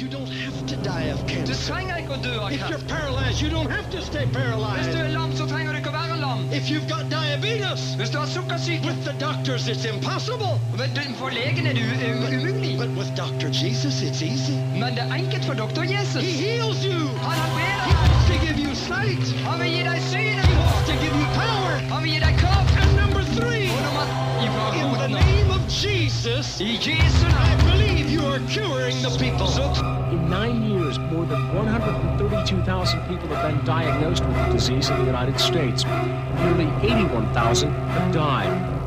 You don't have to die of cancer. trenger ikke å dø av If you're paralyzed, you don't have to stay Hvis du paralyzed. er lam, så trenger du ikke å være lam. If you've got diabetes, Hvis du har sukkersyke, with the doctors it's impossible. for legen er det umulig. But with Dr. Jesus it's easy. Men det er enkelt for doktor He heals you. Han He helbreder deg. wants to give you sight. Han vil gi deg synet. He wants to give you power. Han vil gi deg kraft. Of Jesus, I believe you are curing the people. In nine years, more than 132,000 people have been diagnosed with the disease in the United States. Nearly 81,000 have died.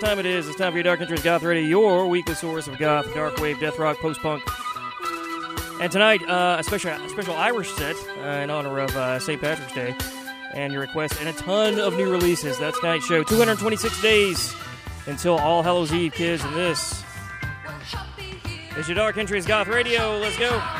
Time it is. It's time for your Dark Entries Goth Radio, your weekly source of goth, dark wave, death rock, post punk. And tonight, uh, a special, a special Irish set uh, in honor of uh, St. Patrick's Day and your request, and a ton of new releases. That's tonight's show. 226 days until All Hallows Eve, kids, and this is your Dark Entries Goth Radio. Let's go.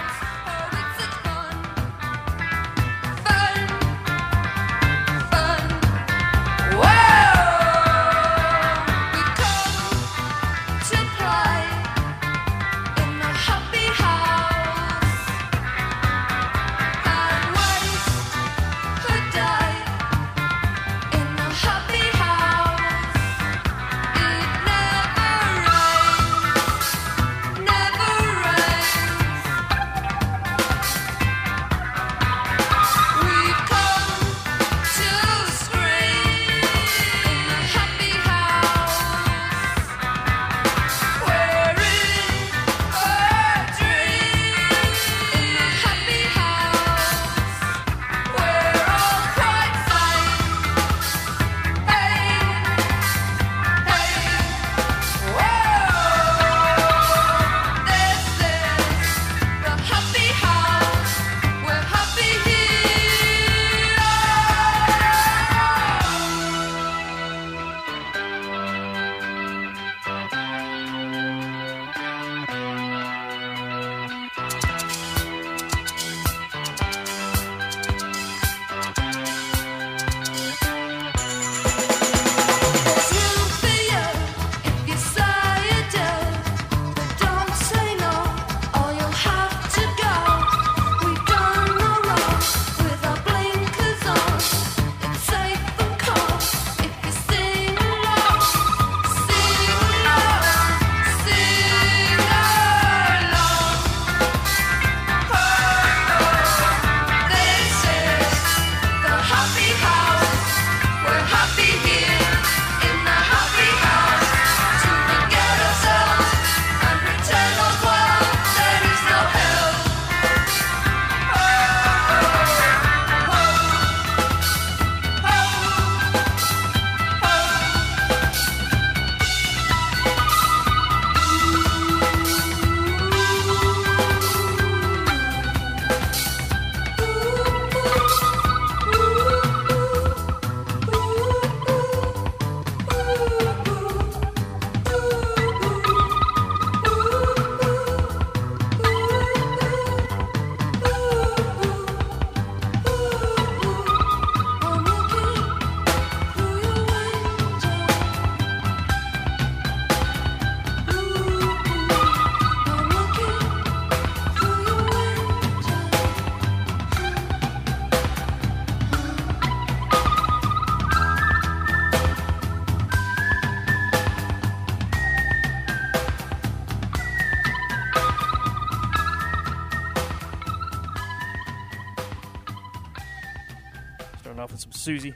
Siouxsie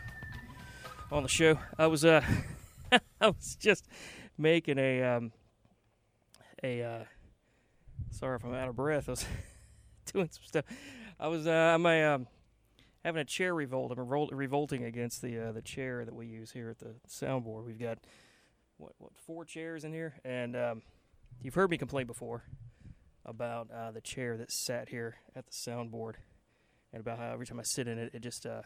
on the show. I was uh, I was just making a um, a uh, sorry if I'm out of breath. I was doing some stuff. I was uh, I'm a, um, having a chair revolt. I'm revol- revolting against the uh, the chair that we use here at the soundboard. We've got what what four chairs in here, and um, you've heard me complain before about uh, the chair that sat here at the soundboard, and about how every time I sit in it, it just uh,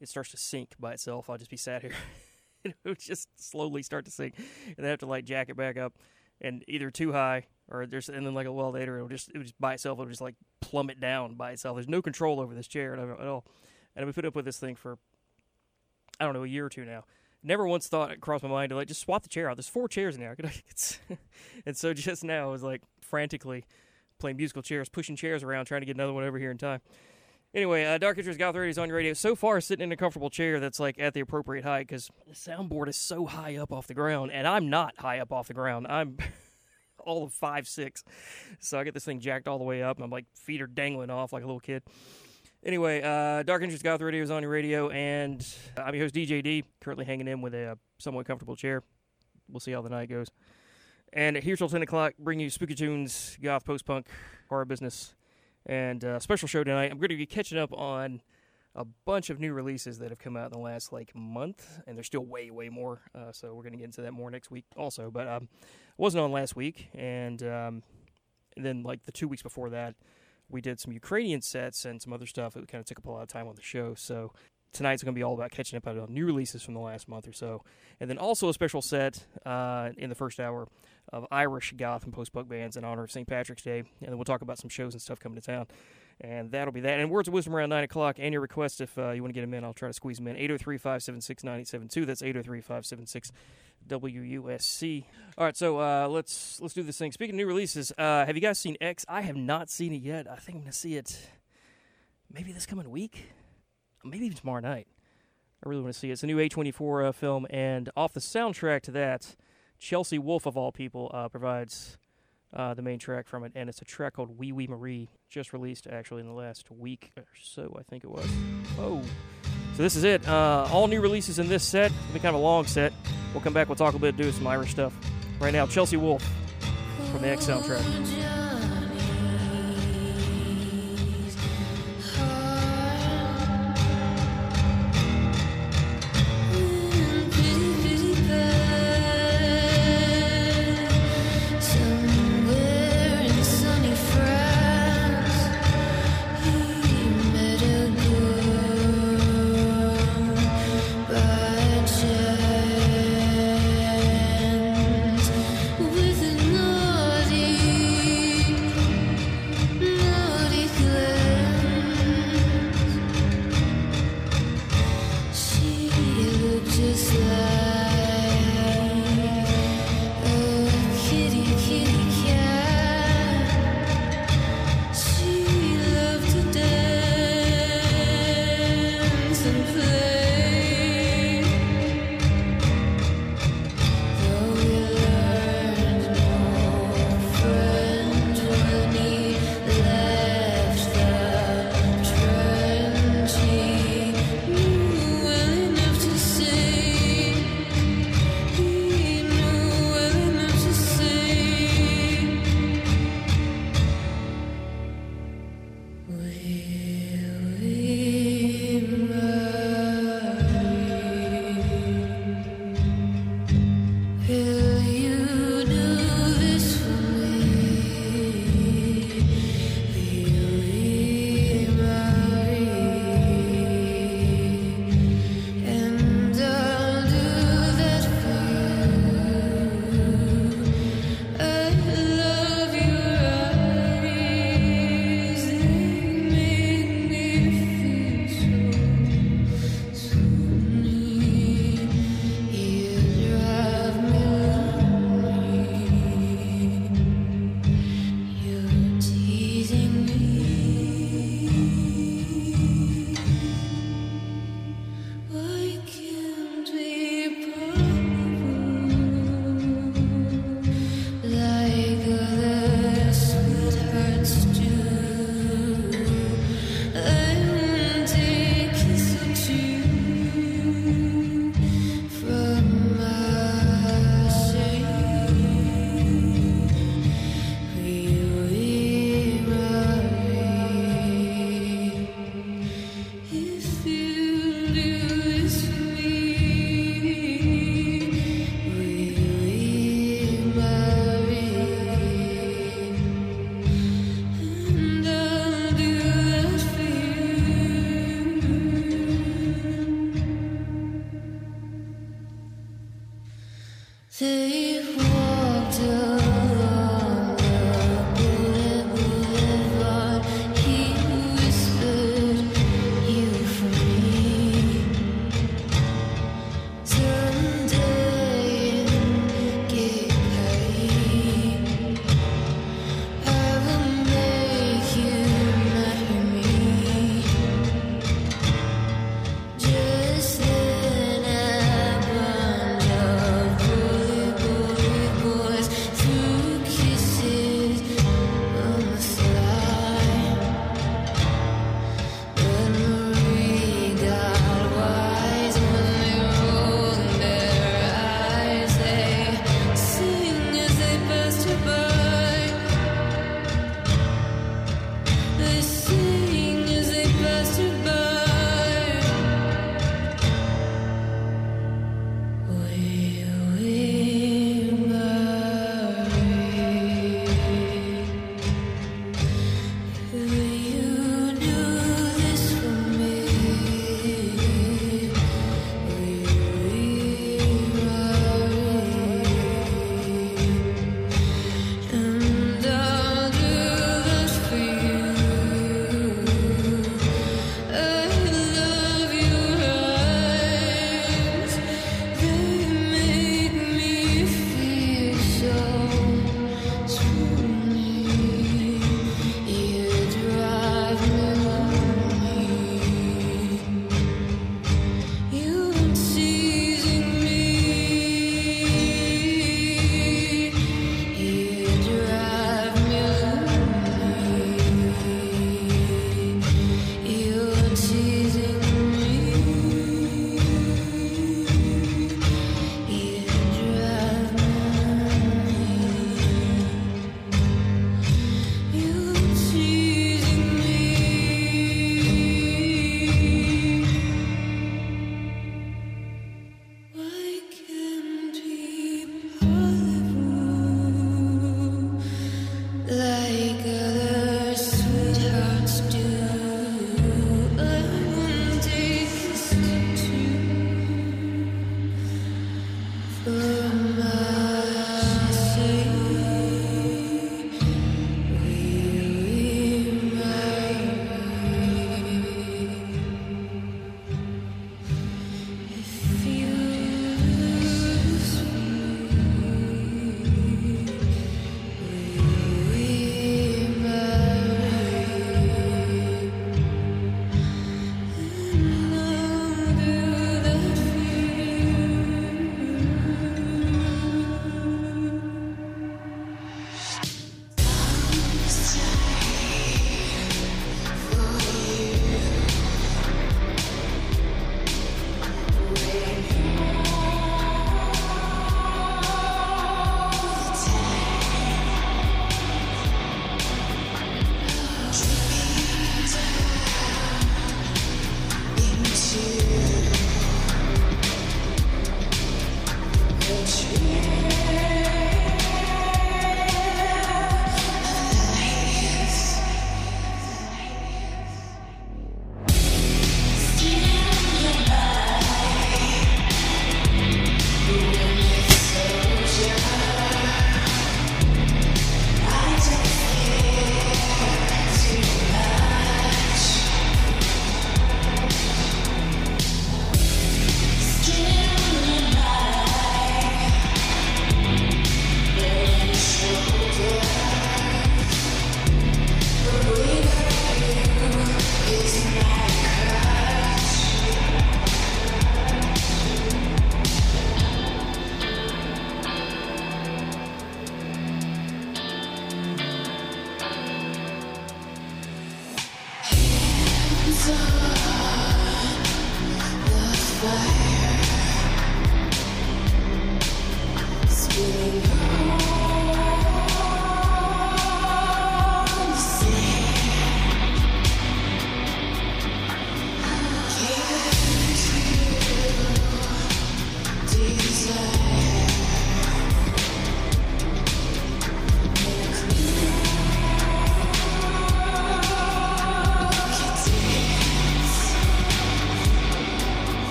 it starts to sink by itself. I'll just be sat here, it would just slowly start to sink, and I have to like jack it back up, and either too high or there's and then like a while later it'll just it would just by itself it'll just like plummet down by itself. There's no control over this chair at all, and I've been putting up with this thing for I don't know a year or two now. Never once thought it crossed my mind to like just swap the chair out. There's four chairs in there. And so just now I was like frantically playing musical chairs, pushing chairs around, trying to get another one over here in time. Anyway, uh, Dark Entries Goth Radio is on your radio. So far, sitting in a comfortable chair that's like at the appropriate height because the soundboard is so high up off the ground, and I'm not high up off the ground. I'm all of five six, so I get this thing jacked all the way up, and I'm like feet are dangling off like a little kid. Anyway, uh, Dark Entries Goth Radio is on your radio, and I'm your host DJ D, currently hanging in with a uh, somewhat comfortable chair. We'll see how the night goes. And here till 10 o'clock, bring you spooky tunes, goth, post punk, horror business, and uh, special show tonight. I'm going to be catching up on a bunch of new releases that have come out in the last like month, and there's still way, way more. Uh, so we're going to get into that more next week also. But um, wasn't on last week, and, um, and then like the two weeks before that, we did some Ukrainian sets and some other stuff It kind of took up a lot of time on the show. So tonight's going to be all about catching up on new releases from the last month or so, and then also a special set uh, in the first hour of Irish goth and post punk bands in honor of St. Patrick's Day, and then we'll talk about some shows and stuff coming to town. And that'll be that. And words of wisdom around 9 o'clock. And your request if uh, you want to get them in, I'll try to squeeze them in. 803 576 9872. That's 803 576 WUSC. All right, so uh, let's let's do this thing. Speaking of new releases, uh, have you guys seen X? I have not seen it yet. I think I'm going to see it maybe this coming week, maybe even tomorrow night. I really want to see it. It's a new A24 uh, film, and off the soundtrack to that, Chelsea Wolfe, of all people, uh, provides uh, the main track from it, and it's a track called Oui Oui Marie, just released actually in the last week or so, I think it was. Oh. So this is it. Uh, all new releases in this set. It'll be kind of a long set. We'll come back, we'll talk a bit, do some Irish stuff. Right now, Chelsea Wolfe from the X soundtrack.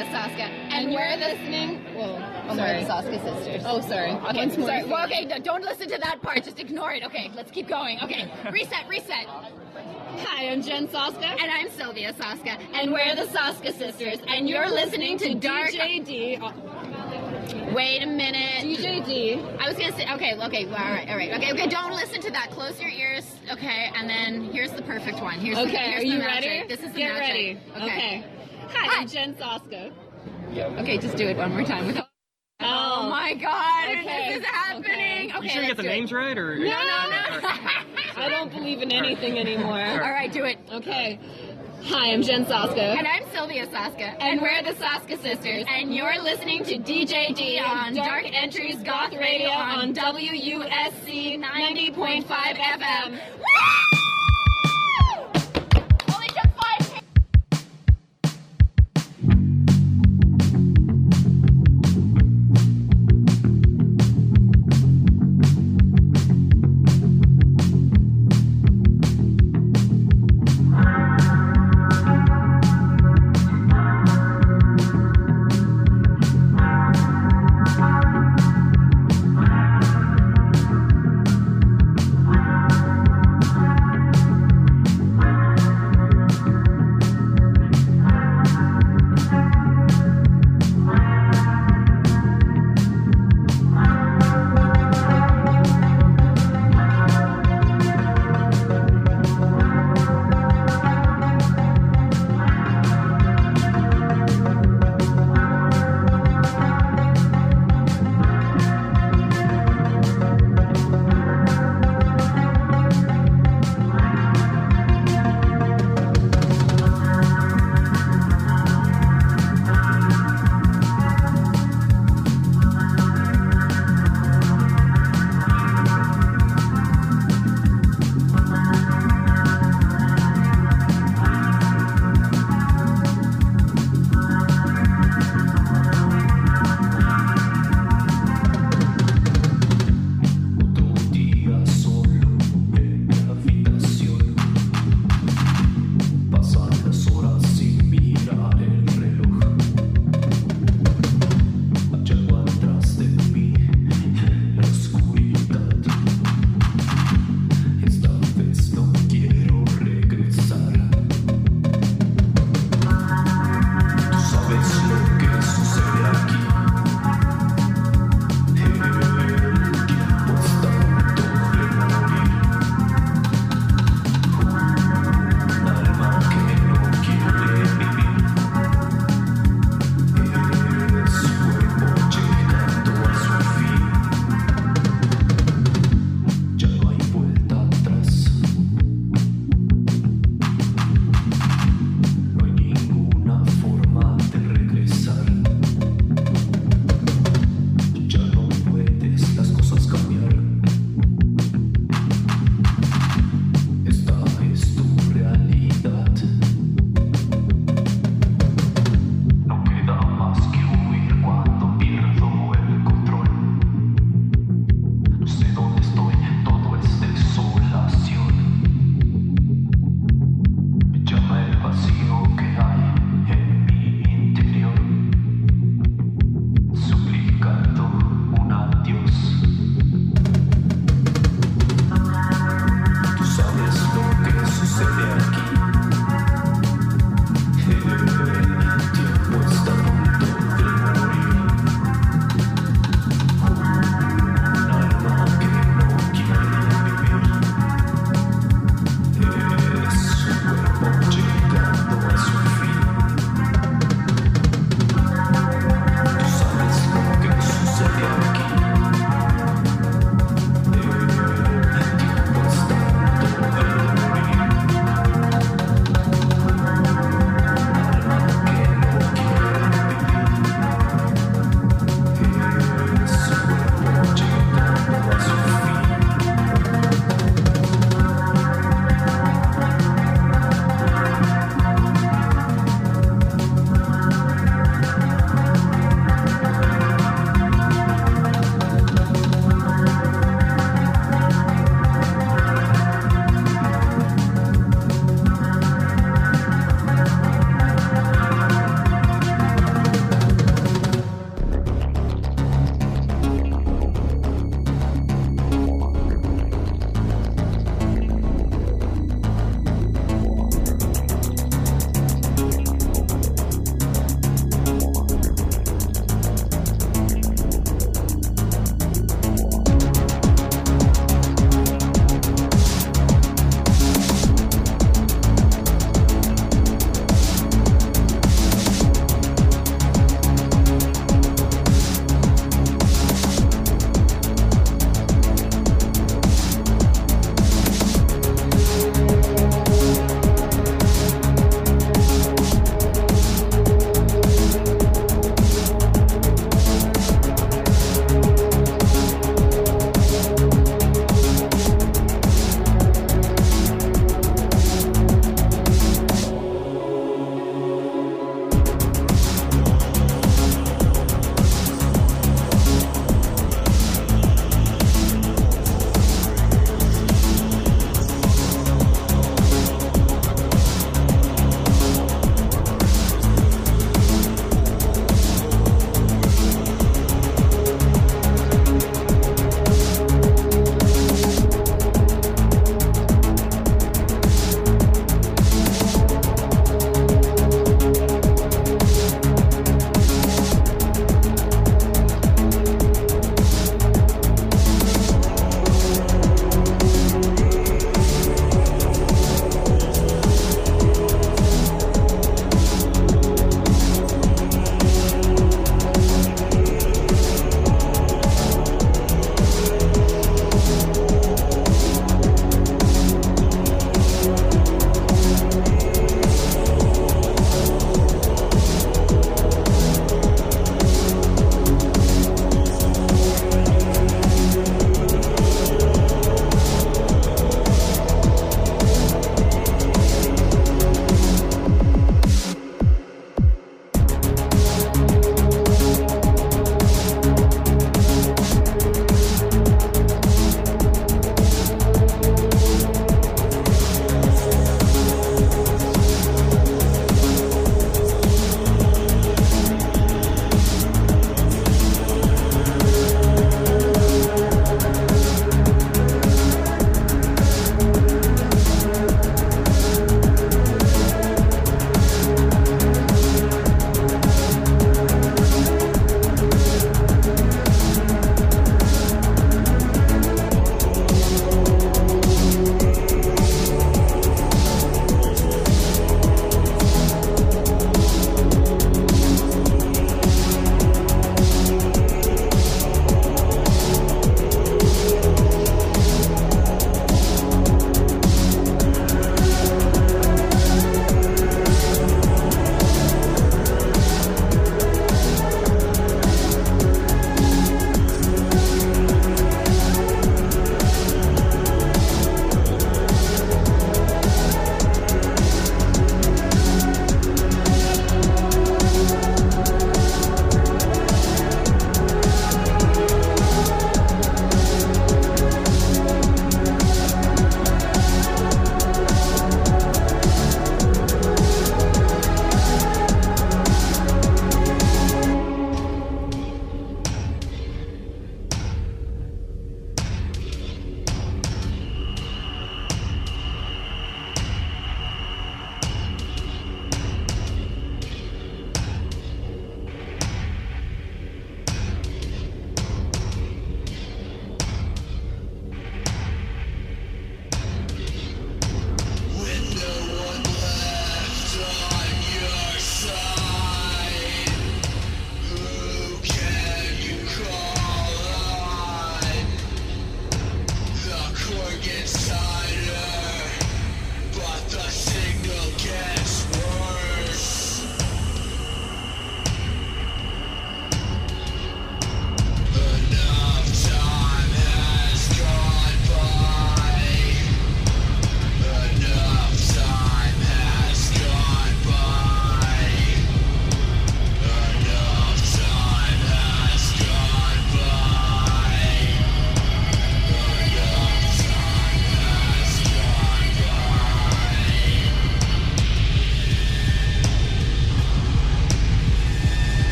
I'm Sylvia Soska. And, we're listening. Whoa. And we're the Soska sisters. Oh, sorry. Okay, Once more. sorry. Well, okay, don't listen to that part. Just ignore it. Okay, let's keep going. Okay, reset, reset. Hi, I'm Jen Soska. And I'm Sylvia Soska. And we're the Soska sisters. And you're listening to Dark. DJD. Wait a minute. DJD. I was gonna say, okay, okay, well, all right, all right, okay, okay. Don't listen to that. Close your ears, okay. And then here's the perfect one. Here's the, Okay, here's are the you magic. ready? This is the Get magic. ready. Okay. Hi, Hi. I'm Jen Soska. Okay, just do it one more time. With oh. oh my God, Okay, this is happening. Okay, You sure you let's get the do it. names right, or No, no, no. I don't believe in anything anymore. All right, do it. Okay. Hi, I'm Jen Soska. And I'm Sylvia Soska. And we're the Soska Sisters. And you're listening to DJD on Dark Entries Goth Radio on WUSC 90.5 FM.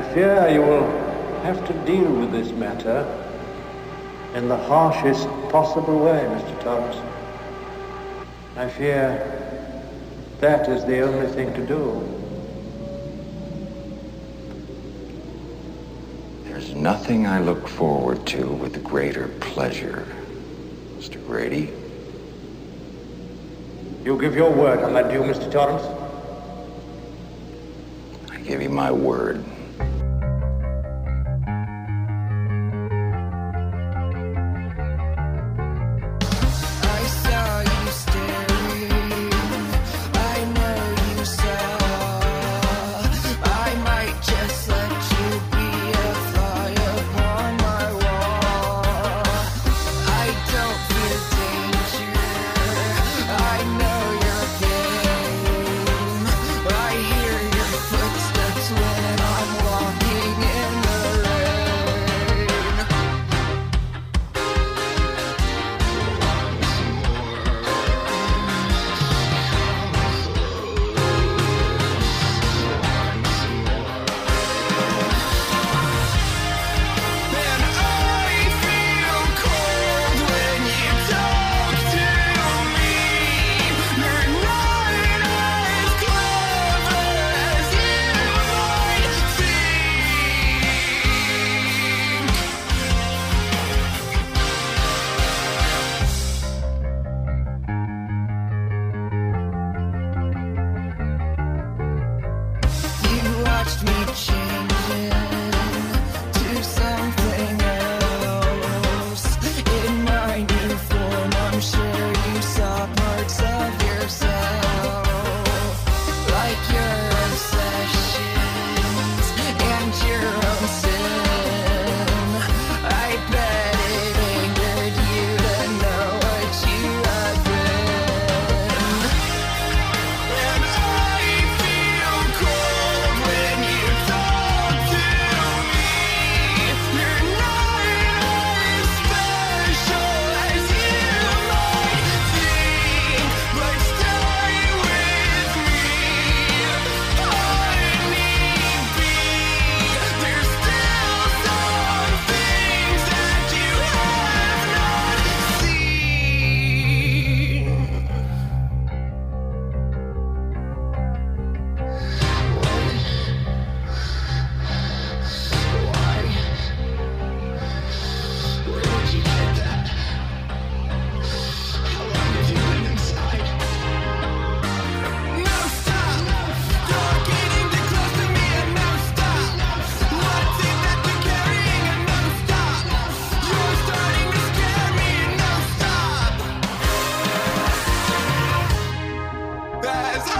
I fear you will have to deal with this matter in the harshest possible way, Mr. Torrance. I fear that is the only thing to do. There's nothing I look forward to with greater pleasure, Mr. Grady. You give your word on that deal, Mr. Torrance? I give you my word. That's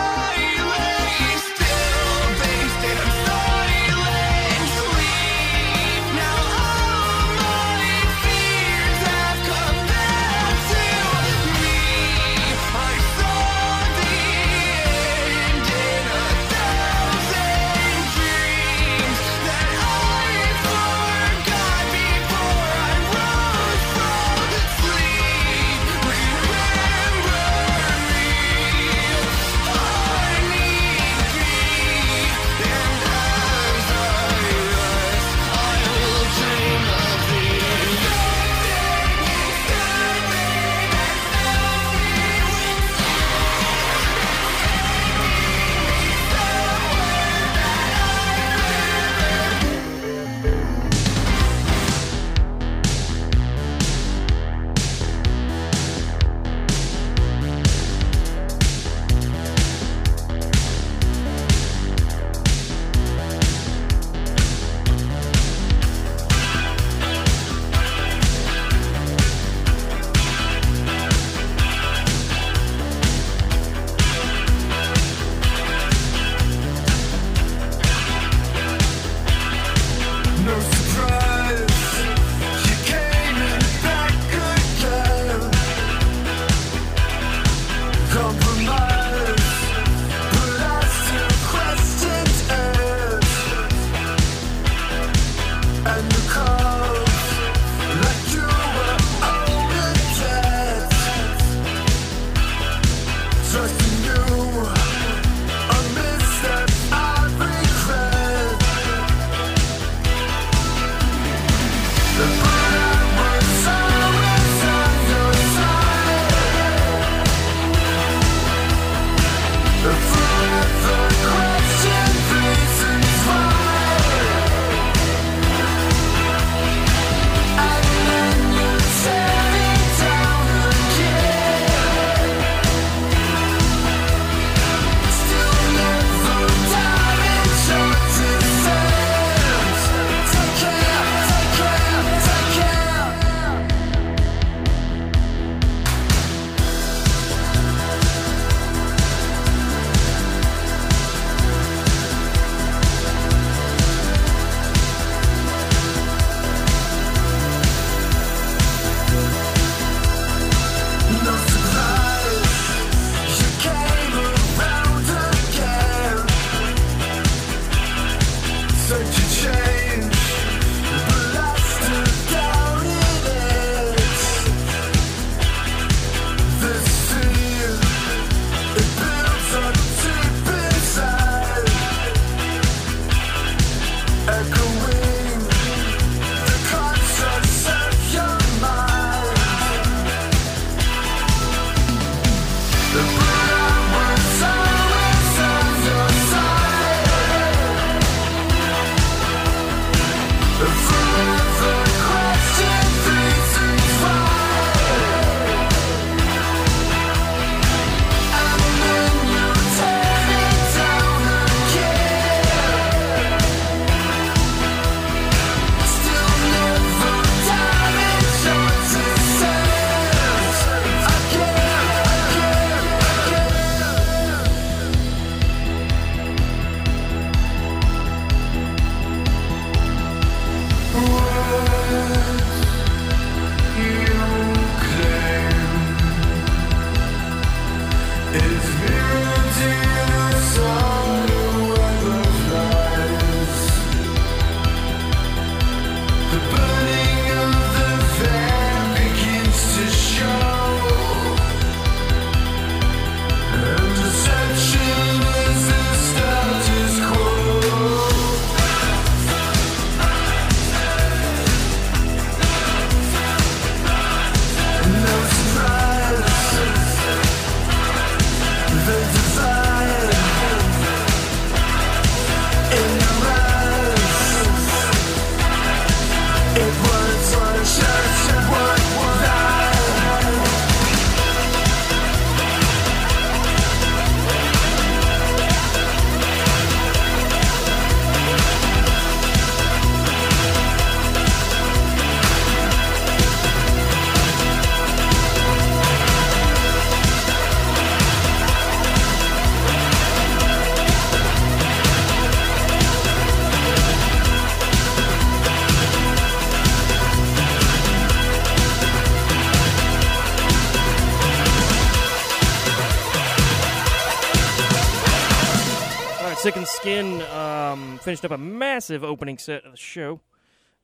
finished up a massive opening set of the show.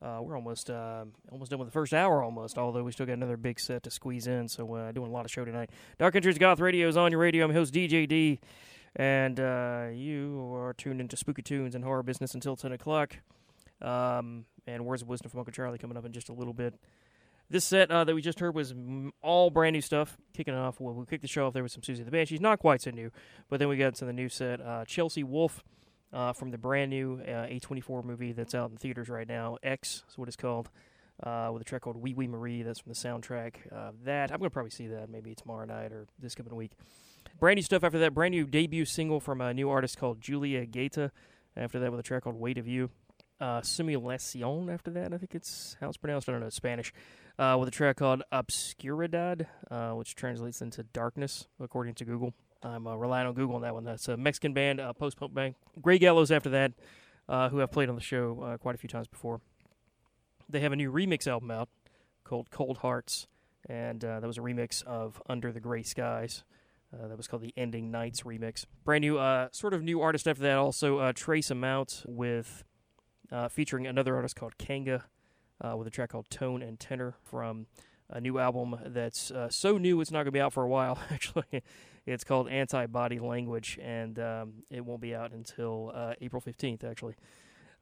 Uh, we're almost uh, almost done with the first hour, almost. Although we still got another big set to squeeze in, so uh, doing a lot of show tonight. Dark Entries Goth Radio is on your radio. I'm your host DJ D, and uh, you are tuned into Spooky Tunes and Horror Business until ten o'clock. Um, and words of wisdom from Uncle Charlie coming up in just a little bit. This set uh, that we just heard was all brand new stuff. Kicking it off, well, we kicked the show off there with some Siouxsie the Banshees, not quite so new, but then we got to the new set, uh, Chelsea Wolfe uh, from the brand new uh, A24 movie that's out in theaters right now. X is what it's called, uh, with a track called Oui Oui Marie. That's from the soundtrack. Uh, that I'm gonna probably see that maybe tomorrow night or this coming week. Brand new stuff after that. Brand new debut single from a new artist called Julia Gaeta. After that, with a track called Weight of You. Uh, Simulacion after that, I think it's how it's pronounced. I don't know Spanish. Uh, with a track called Obscuridad, uh, which translates into darkness, according to Google. I'm uh, relying on Google on that one. That's a Mexican band, uh, post punk band. Grey Gallows after that, uh, who I've played on the show uh, quite a few times before. They have a new remix album out called Cold Hearts, and uh, that was a remix of Under the Gray Skies. Uh, that was called the Ending Nights remix. Brand new, sort of new artist after that. Also, Trace Amount with featuring another artist called Kanga with a track called Tone and Tenor from a new album that's uh, so new it's not going to be out for a while. Actually, it's called Anti Body Language, and um, it won't be out until uh, April fifteenth. Actually.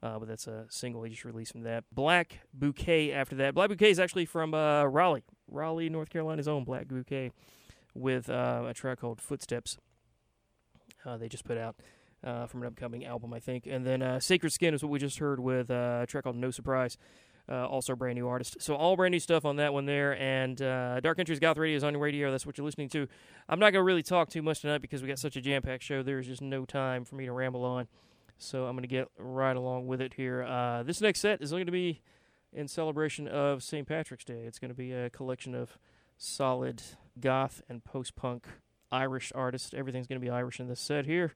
Uh, but that's a single he just released from that. Black Bouquet after that. Black Bouquet is actually from uh, Raleigh, Raleigh, North Carolina's own Black Bouquet, with uh, a track called Footsteps. Uh, they just put out from an upcoming album, I think. And then Sacred Skin is what we just heard with a track called No Surprise. Uh, also brand new artist. So all brand new stuff on that one there. And uh, Dark Entries Goth Radio is on your radio. That's what you're listening to. I'm not going to really talk too much tonight because we got such a jam-packed show. There's just no time for me to ramble on. So I'm going to get right along with it here. Uh, this next set is going to be in celebration of St. Patrick's Day. It's going to be a collection of solid goth and post-punk Irish artists. Everything's going to be Irish in this set here,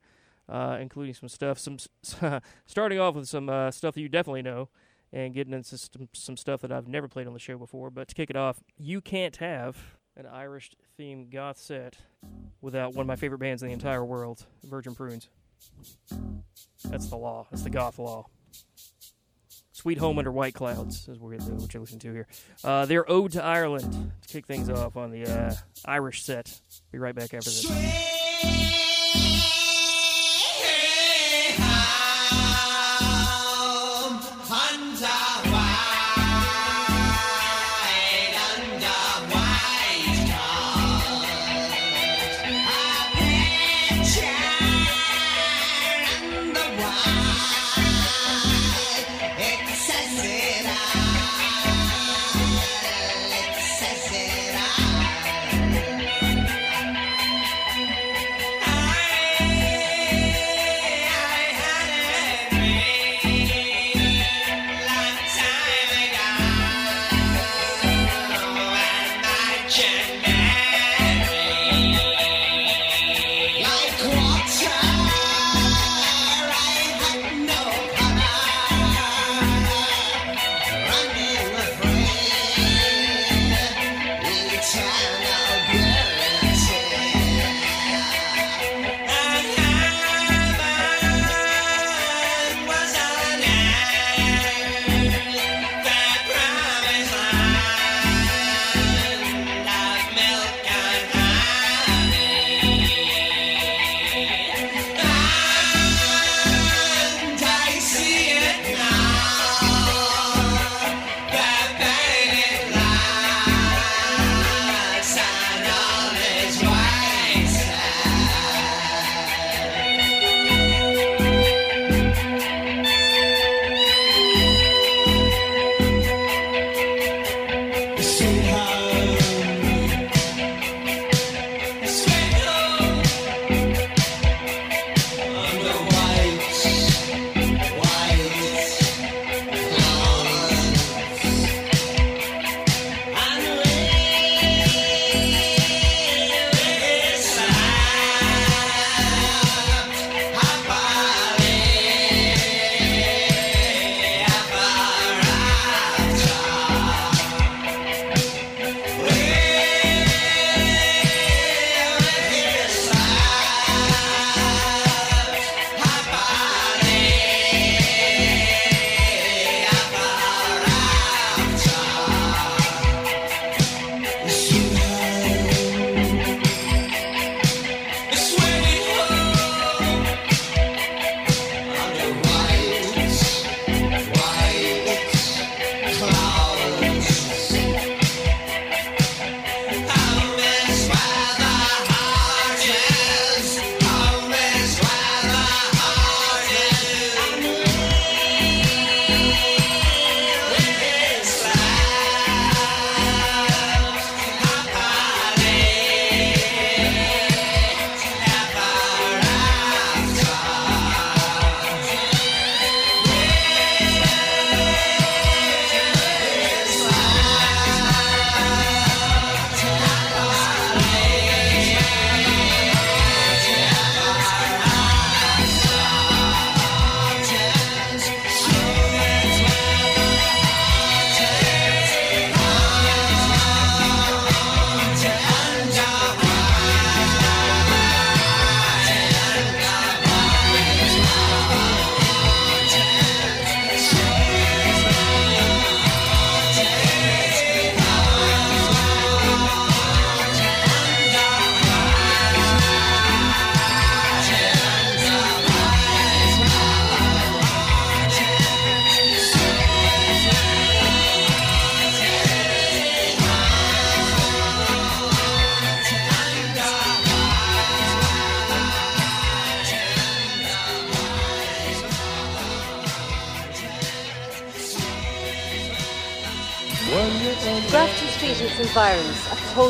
uh, including some stuff. Some starting off with some uh, stuff that you definitely know, and getting into some, some stuff that I've never played on the show before. But to kick it off, you can't have an Irish themed goth set without one of my favorite bands in the entire world, Virgin Prunes. That's the law. That's the goth law. Sweet Home Under White Clouds is what you're listening to here. Uh, their Ode to Ireland to kick things off on the uh, Irish set. Be right back after this.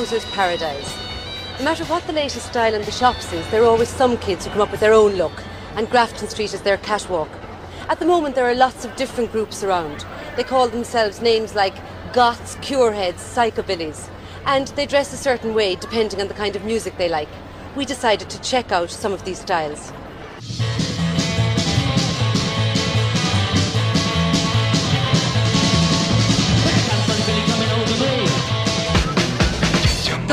Composer's paradise. No matter what the latest style in the shops is, there are always some kids who come up with their own look, and Grafton Street is their catwalk. At the moment, there are lots of different groups around. They call themselves names like goths, cureheads, psychobillies, and they dress a certain way depending on the kind of music they like. We decided to check out some of these styles.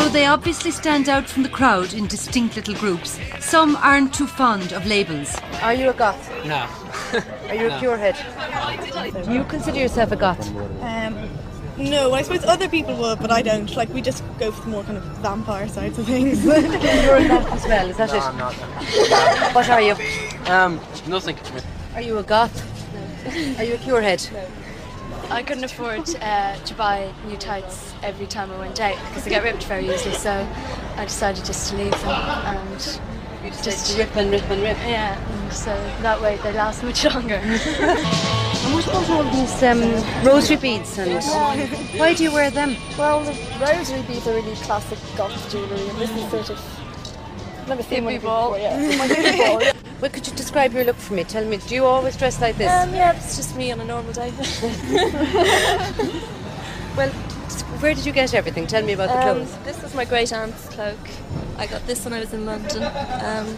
Though they obviously stand out from the crowd in distinct little groups, some aren't too fond of labels. Are you a goth? No. Are you a No. curehead? Do you consider yourself a goth? Um, no, I suppose other people would, but I don't. Like, we just go for the more kind of vampire sides of things. You're a goth as well, is that no, it? I'm not. What are you? Um, nothing. Are you a goth? No. Are you a curehead? I couldn't afford uh, to buy new tights every time I went out because they get ripped very easily. So I decided just to leave them and just rip and rip and rip. Yeah, and so that way they last much longer. And what about all these um, rosary beads and why do you wear them? Well, the rosary beads are really classic goth jewellery, and this is sort of never seen one before. Yeah, my hippie ball. yeah. Well, could you describe your look for me? Tell me, do you always dress like this? Um, yeah, it's just me on a normal day. well, where did you get everything? Tell me about the Um, clothes. this is my great aunt's cloak. I got this when I was in London. Um,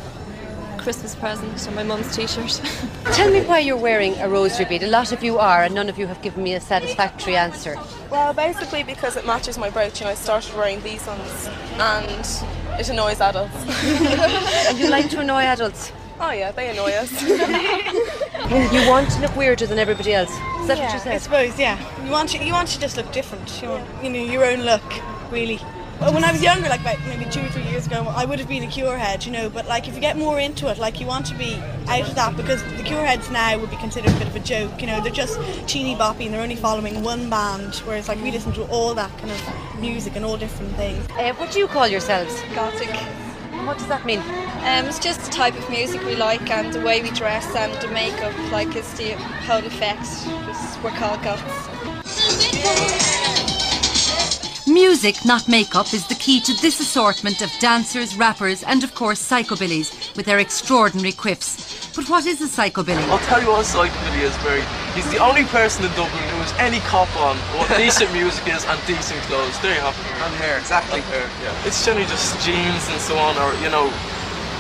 Christmas present and my mum's t-shirt. Tell me why you're wearing a rosary bead. A lot of you are, and none of you have given me a satisfactory answer. Well, basically because it matches my brooch, and I started wearing these ones, and it annoys adults. and you like to annoy adults? Oh yeah, they annoy us. You want to look weirder than everybody else. Is that yeah, what you said? I suppose, yeah. You want to, you want to just look different. You want, you know, your own look, really. Well, when I was younger, like about maybe two or three years ago, I would have been a cure head, you know. But like, if you get more into it, like you want to be out of that because the cure heads now would be considered a bit of a joke. You know, they're just teeny boppy and they're only following one band, whereas like we listen to all that kind of music and all different things. Uh, what do you call yourselves? Gothic. What does that mean? Um, it's just the type of music we like and the way we dress and the makeup, like it's the whole effect. Just, we're called goths. Music, not makeup, is the key to this assortment of dancers, rappers, and of course psychobillies with their extraordinary quiffs. But what is a psychobilly? I'll tell you what a psychobilly is, Barry. He's the only person in Dublin who has any cop on what decent music is and decent clothes. There you have it. And hair, exactly. And hair, yeah. It's generally just jeans and so on, or, you know,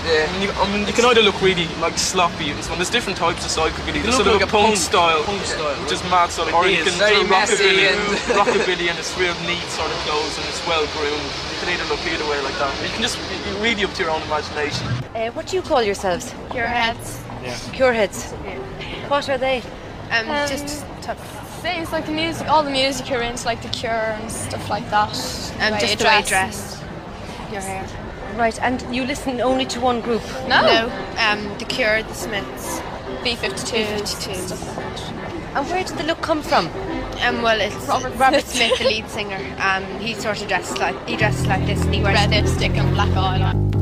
yeah. I mean, you, I mean, you can either look really like sloppy and so on. There's different types of psychobilly. There's look sort of like a a punk, punk- style, punk style, which is mad sort of, or you can very do rockabilly, and- rockabilly and it's real neat sort of clothes and it's well groomed. You can either look either way like that. You can just you really up to your own imagination. Uh, what do you call yourselves? Your heads. Yeah. Cureheads. What are they? Um, just same. It's like the music. All the music you're into, like the Cure and stuff like that. Um, way just the way you dress. Your hair. Right, and you listen only to one group? No. No. Um, the Cure, the Smiths. B52. B52. And where did the look come from? Um, well, it's Robert Robert, Smith. The lead singer. Um, he sort of dresses like he dresses like this, and he wears Red lipstick and black eyeliner.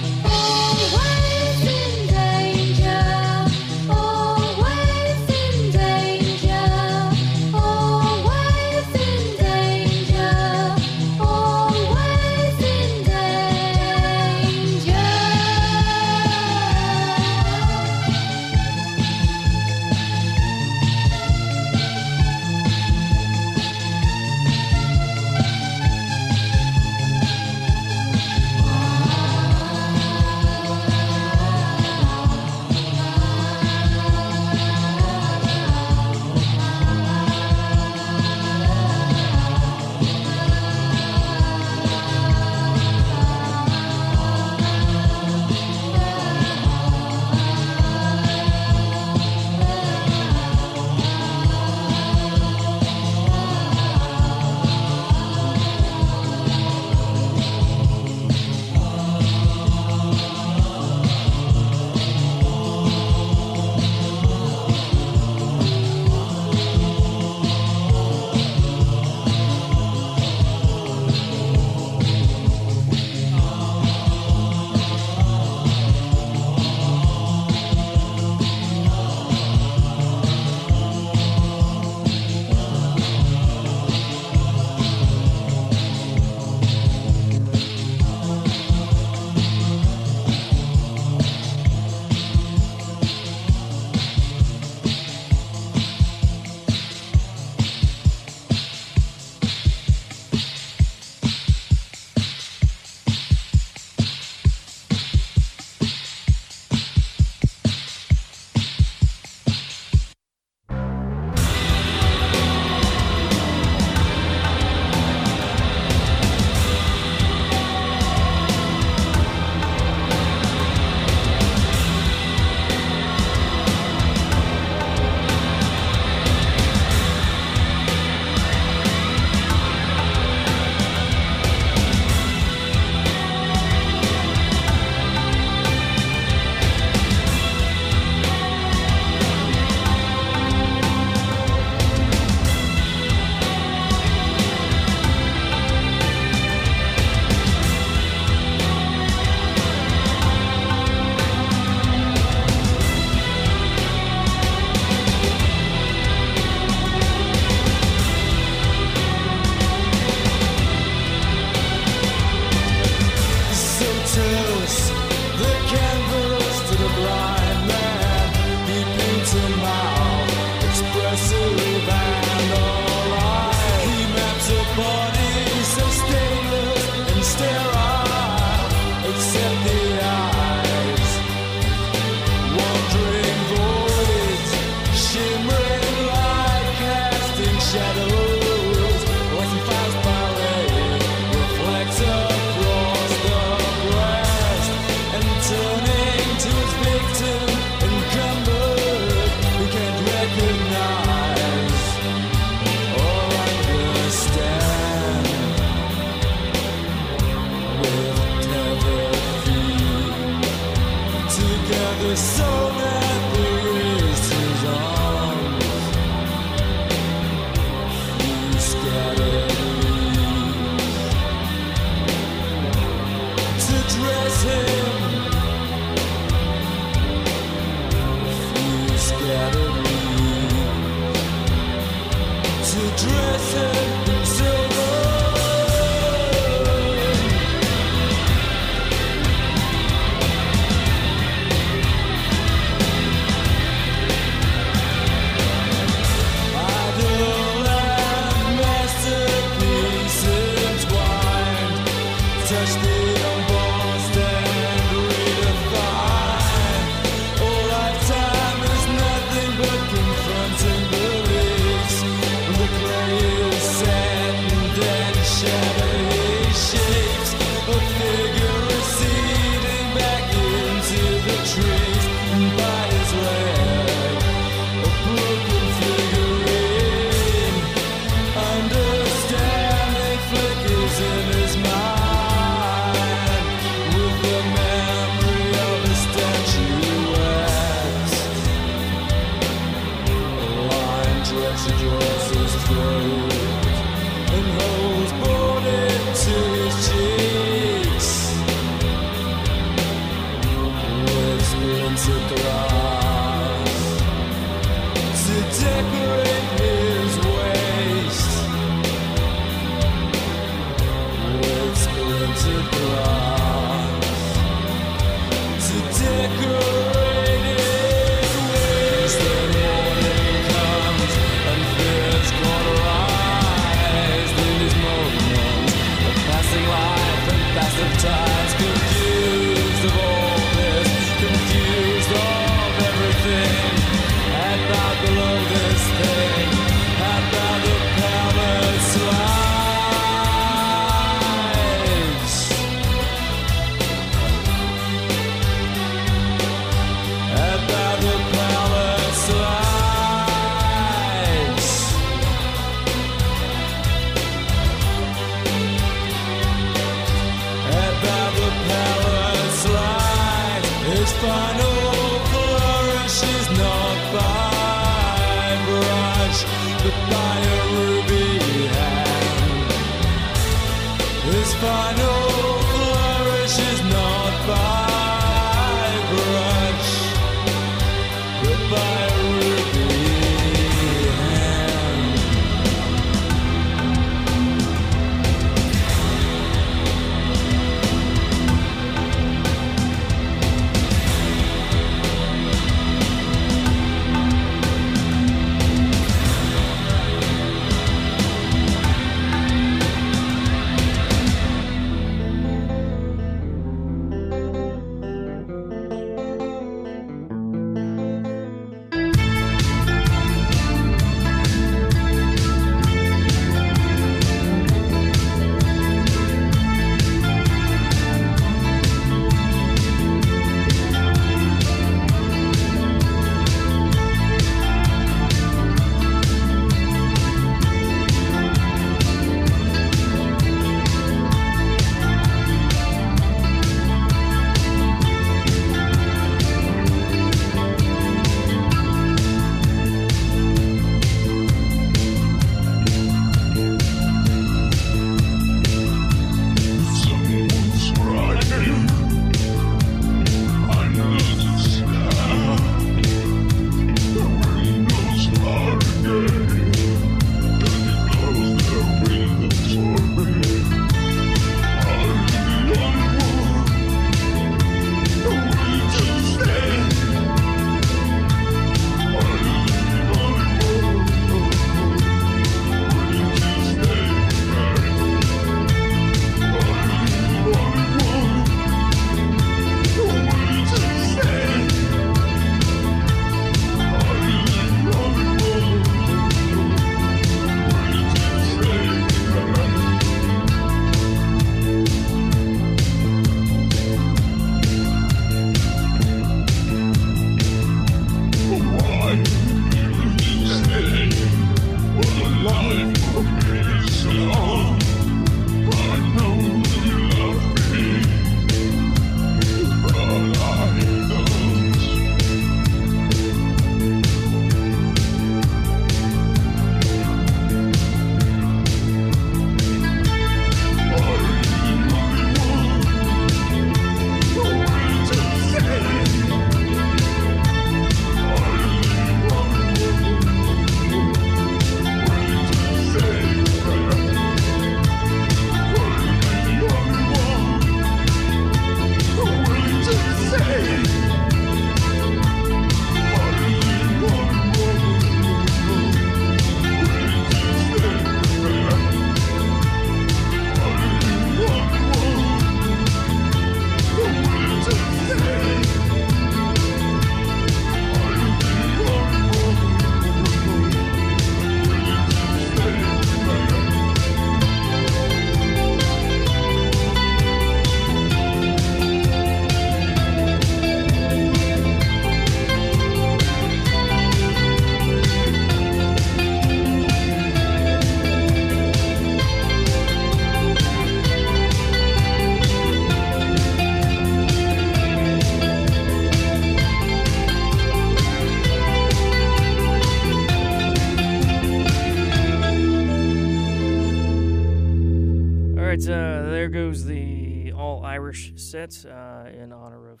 Irish set uh, in honor of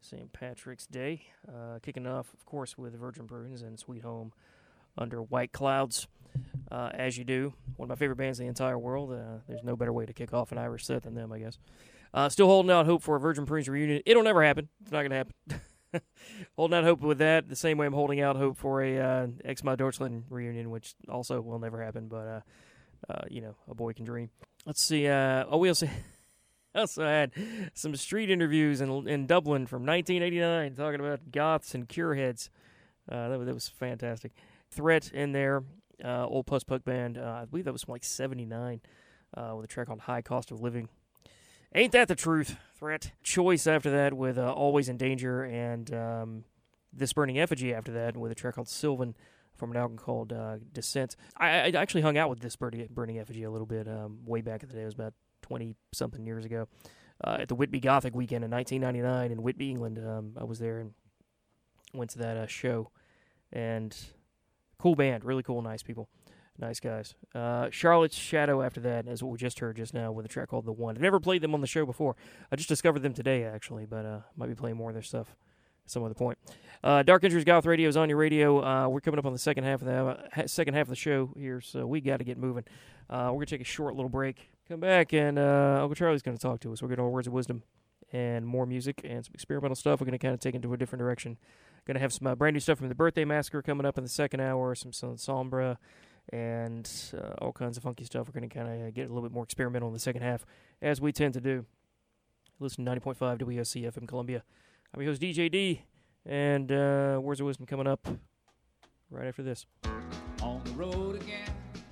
St. Patrick's Day. Uh, kicking off, of course, with Virgin Prunes and Sweet Home under White Clouds, uh, as you do. One of my favorite bands in the entire world. Uh, there's no better way to kick off an Irish set than them, I guess. Uh, still holding out hope for a Virgin Prunes reunion. It'll never happen. It's not going to happen. holding out hope with that, the same way I'm holding out hope for a uh, Xmal Deutschland reunion, which also will never happen, but, you know, a boy can dream. Let's see. Oh, we also, also had some street interviews in, in Dublin from 1989 talking about goths and cure heads. Uh, that, was- that was fantastic. Threat in there, uh, old post punk band. Uh, I believe that was from like 79 uh, with a track on High Cost of Living. Ain't that the truth? Threat. Choice after that with uh, Always in Danger and um, This Burning Effigy after that with a track called Sylvan from an album called uh, Descent. I, I actually hung out with This Burning, Burning Effigy a little bit um, way back in the day. It was about 20 something years ago. uh, at the Whitby Gothic weekend in 1999 in Whitby, England. Um, I was there and went to that uh, show, and cool band, really cool, nice people, nice guys. Uh, Charlotte's Shadow after that is what we just heard just now with a track called The One. I've never played them on the show before. I just discovered them today actually, but uh, might be playing more of their stuff some other point. Uh, Dark Entries Goth Radio is on your radio. Uh, we're coming up on the second half of the uh, second half of the show here, so we got to get moving. Uh, we're gonna take a short little break. Come back, and uh, Uncle Charlie's gonna talk to us. We're gonna words of wisdom and more music and some experimental stuff. We're gonna kind of take into a different direction. Gonna have some uh, brand new stuff from the Birthday Massacre coming up in the second hour. Some Sonsombre and uh, all kinds of funky stuff. We're gonna kind of get a little bit more experimental in the second half, as we tend to do. Listen to 90.5 WSC FM Columbia. I'm your host DJD, and uh, words of wisdom coming up right after this. On the road.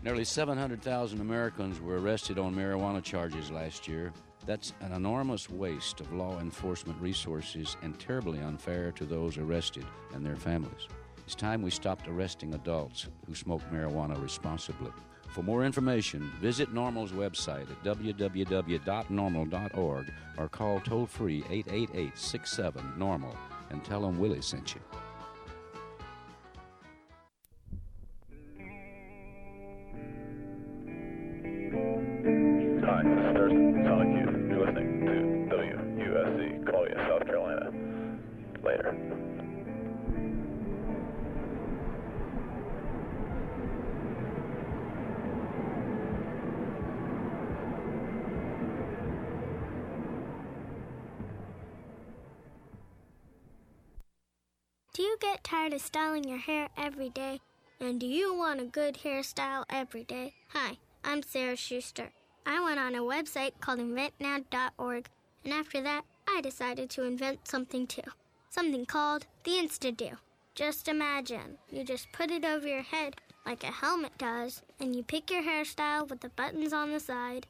Nearly 700,000 Americans were arrested on marijuana charges last year. That's an enormous waste of law enforcement resources and terribly unfair to those arrested and their families. It's time we stopped arresting adults who smoke marijuana responsibly. For more information, visit NORML's website at www.norml.org or call toll free 888 67 NORML and tell them Willie sent you. Hi, this is Thurston, Sonic Youth. You're listening to WUSC, Columbia, South Carolina. Later. Do you get tired of styling your hair every day? And do you want a good hairstyle every day? Hi, I'm Sarah Schuster. I went on a website called inventnow.org, and after that, I decided to invent something too. Something called the Insta-Do. Just imagine, you just put it over your head like a helmet does, and you pick your hairstyle with the buttons on the side.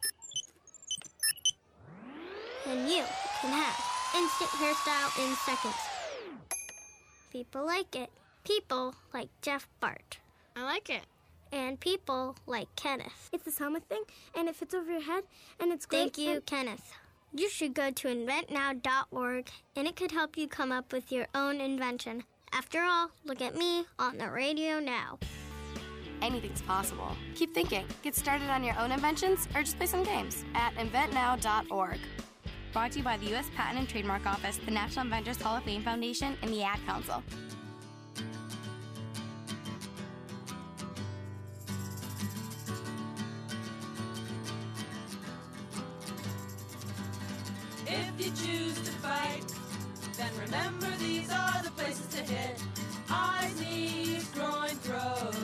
And you can have instant hairstyle in seconds. People like it. People like Jeff Bart. I like it. And people like Kenneth. It's this helmet thing, and it fits over your head, and it's great. Thank you, Kenneth. You should go to inventnow.org, and it could help you come up with your own invention. After all, look at me on the radio now. Anything's possible. Keep thinking. Get started on your own inventions or just play some games at inventnow.org. Brought to you by the U.S. Patent and Trademark Office, the National Inventors Hall of Fame Foundation, and the Ad Council. If you choose to fight, then remember these are the places to hit. Eyes, knees, groin, throat.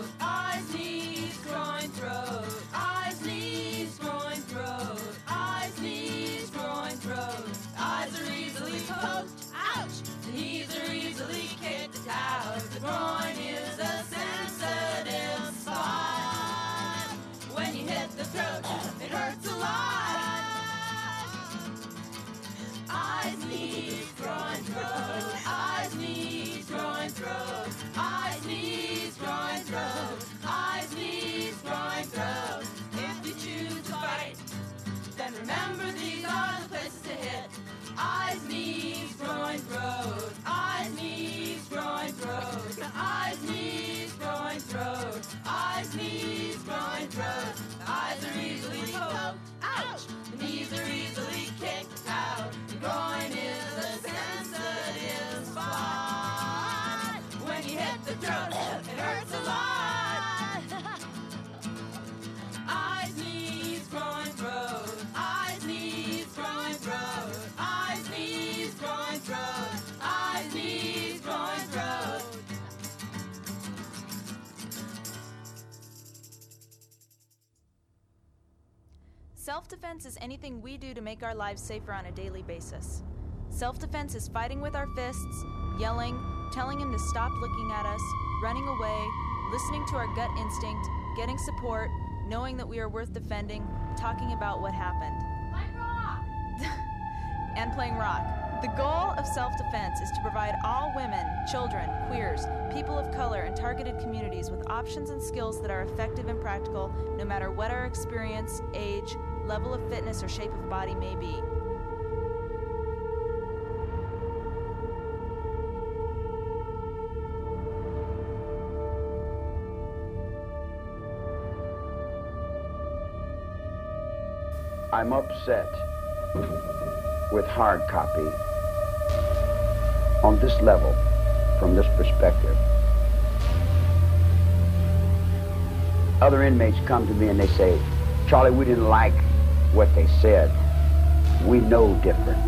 Eyes, knees, groin, throat. Self defense is anything we do to make our lives safer on a daily basis. Self defense is fighting with our fists, yelling, telling him to stop looking at us, running away, listening to our gut instinct, getting support, knowing that we are worth defending, talking about what happened. and playing rock. The goal of self defense is to provide all women, children, queers, people of color, and targeted communities with options and skills that are effective and practical no matter what our experience, age, level of fitness or shape of body may be. I'm upset with hard copy on this level, from this perspective. Other inmates come to me and they say, Charlie, we didn't like what they said. We know different.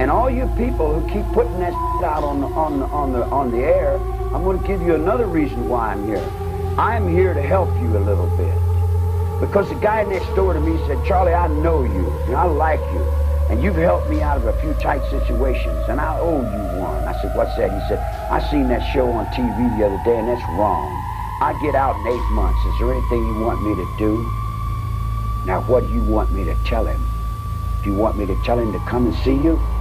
And all you people who keep putting that out on the, on the, on the, on the air, I'm going to give you another reason why I'm here. I'm here to help you a little bit. Because the guy next door to me said, Charlie, I know you, and I like you, and you've helped me out of a few tight situations, and I owe you one. I said, what's that? He said, I seen that show on TV the other day, and that's wrong. I get out in eight months. Is there anything you want me to do? Now, what do you want me to tell him? Do you want me to tell him to come and see you?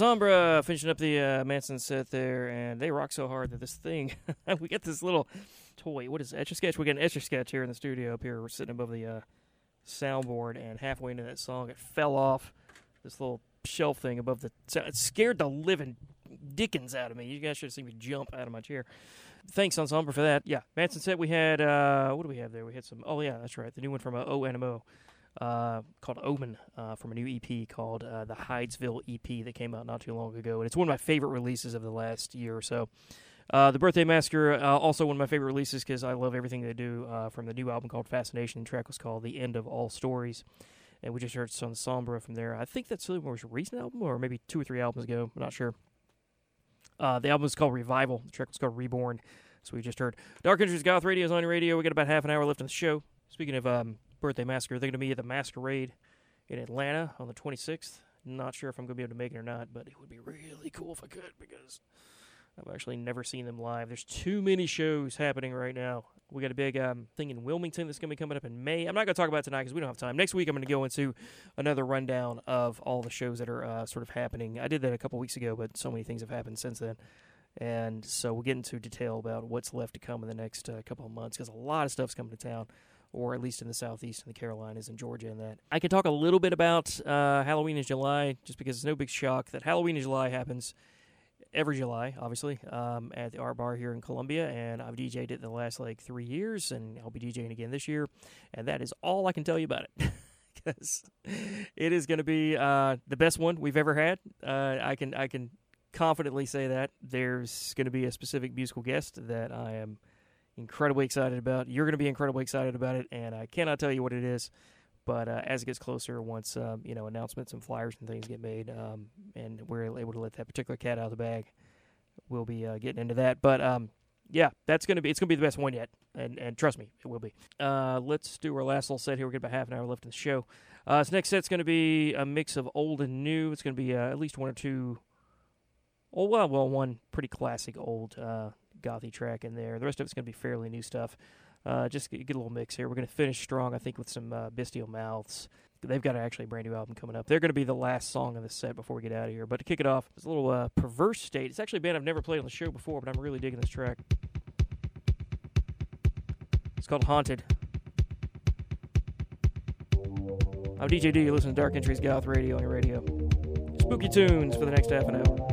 Sonsombre finishing up the uh, Manson set there, and they rock so hard that this thing, we get this little toy. What is Etch a Sketch? We got an Etch a Sketch here in the studio up here. We're sitting above the uh, soundboard, and halfway into that song, it fell off this little shelf thing above the. so It scared the living dickens out of me. You guys should have seen me jump out of my chair. Thanks, Sonsombre, for that. Yeah, Manson set. We had uh, what do we have there? We had some. Oh yeah, that's right. The new one from uh, Aux Animaux uh, called Omen uh, from a new EP called uh, the Hydesville EP that came out not too long ago, and it's one of my favorite releases of the last year or so. Uh, the Birthday Massacre, uh, also one of my favorite releases because I love everything they do uh, from the new album called Fascination. The track was called The End of All Stories. And we just heard Sonsombre from there. I think that's the most recent album, or maybe two or three albums ago. I'm not sure. Uh, the album is called Revival. The track was called Reborn. So we just heard Dark Entries Goth Radio is on your radio. We got about half an hour left in the show. Speaking of um, Birthday Massacre, they're going to be at the Masquerade in Atlanta on the 26th. Not sure if I'm going to be able to make it or not, but it would be really cool if I could because I've actually never seen them live. There's too many shows happening right now. We got a big um, thing in Wilmington that's going to be coming up in May. I'm not going to talk about tonight because we don't have time. Next week, I'm going to go into another rundown of all the shows that are uh, sort of happening. I did that a couple weeks ago, but so many things have happened since then. And so we'll get into detail about what's left to come in the next uh, couple of months because a lot of stuff's coming to town, or at least in the Southeast and the Carolinas and Georgia and that. I can talk a little bit about uh, Halloween in July just because it's no big shock that Halloween in July happens every July, obviously, um, at the Art Bar here in Columbia, and I've DJed it the last like three years, and I'll be DJing again this year, and that is all I can tell you about it. Because it is going to be uh, the best one we've ever had. Uh, I can I can confidently say that there's going to be a specific musical guest that I am incredibly excited about. You're going to be incredibly excited about it, and I cannot tell you what it is. But uh, as it gets closer, once um, you know announcements and flyers and things get made, um, and we're able to let that particular cat out of the bag, we'll be uh, getting into that. But um, yeah, that's gonna be it's gonna be the best one yet, and and trust me, it will be. Uh, let's do our last little set here. We got about half an hour left in the show. Uh, this next set's gonna be a mix of old and new. It's gonna be uh, at least one or two. Oh well, well, one pretty classic old uh, gothy track in there. The rest of it's going to be fairly new stuff. Uh, just get, a little mix here. We're going to finish strong, I think, with some uh, Bestial Mouths. They've got actually a brand new album coming up. They're going to be the last song of the set before we get out of here. But to kick it off, it's a little uh, Perverse State. It's actually a band I've never played on the show before, but I'm really digging this track. It's called Haunted. I'm DJ D. You listen to Dark Entries Goth Radio on your radio. Spooky tunes for the next half an hour.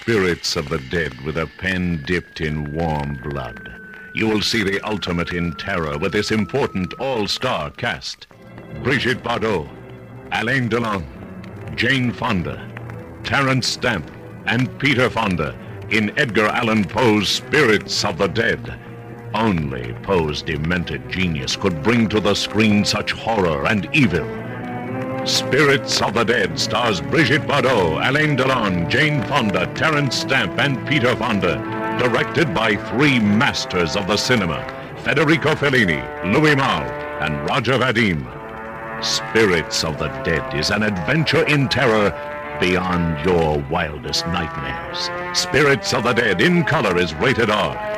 Spirits of the Dead with a pen dipped in warm blood. You will see the ultimate in terror with this important all-star cast. Brigitte Bardot, Alain Delon, Jane Fonda, Terence Stamp, and Peter Fonda in Edgar Allan Poe's Spirits of the Dead. Only Poe's demented genius could bring to the screen such horror and evil. Spirits of the Dead stars Brigitte Bardot, Alain Delon, Jane Fonda, Terence Stamp, and Peter Fonda. Directed by three masters of the cinema, Federico Fellini, Louis Malle, and Roger Vadim. Spirits of the Dead is an adventure in terror beyond your wildest nightmares. Spirits of the Dead in color is rated R.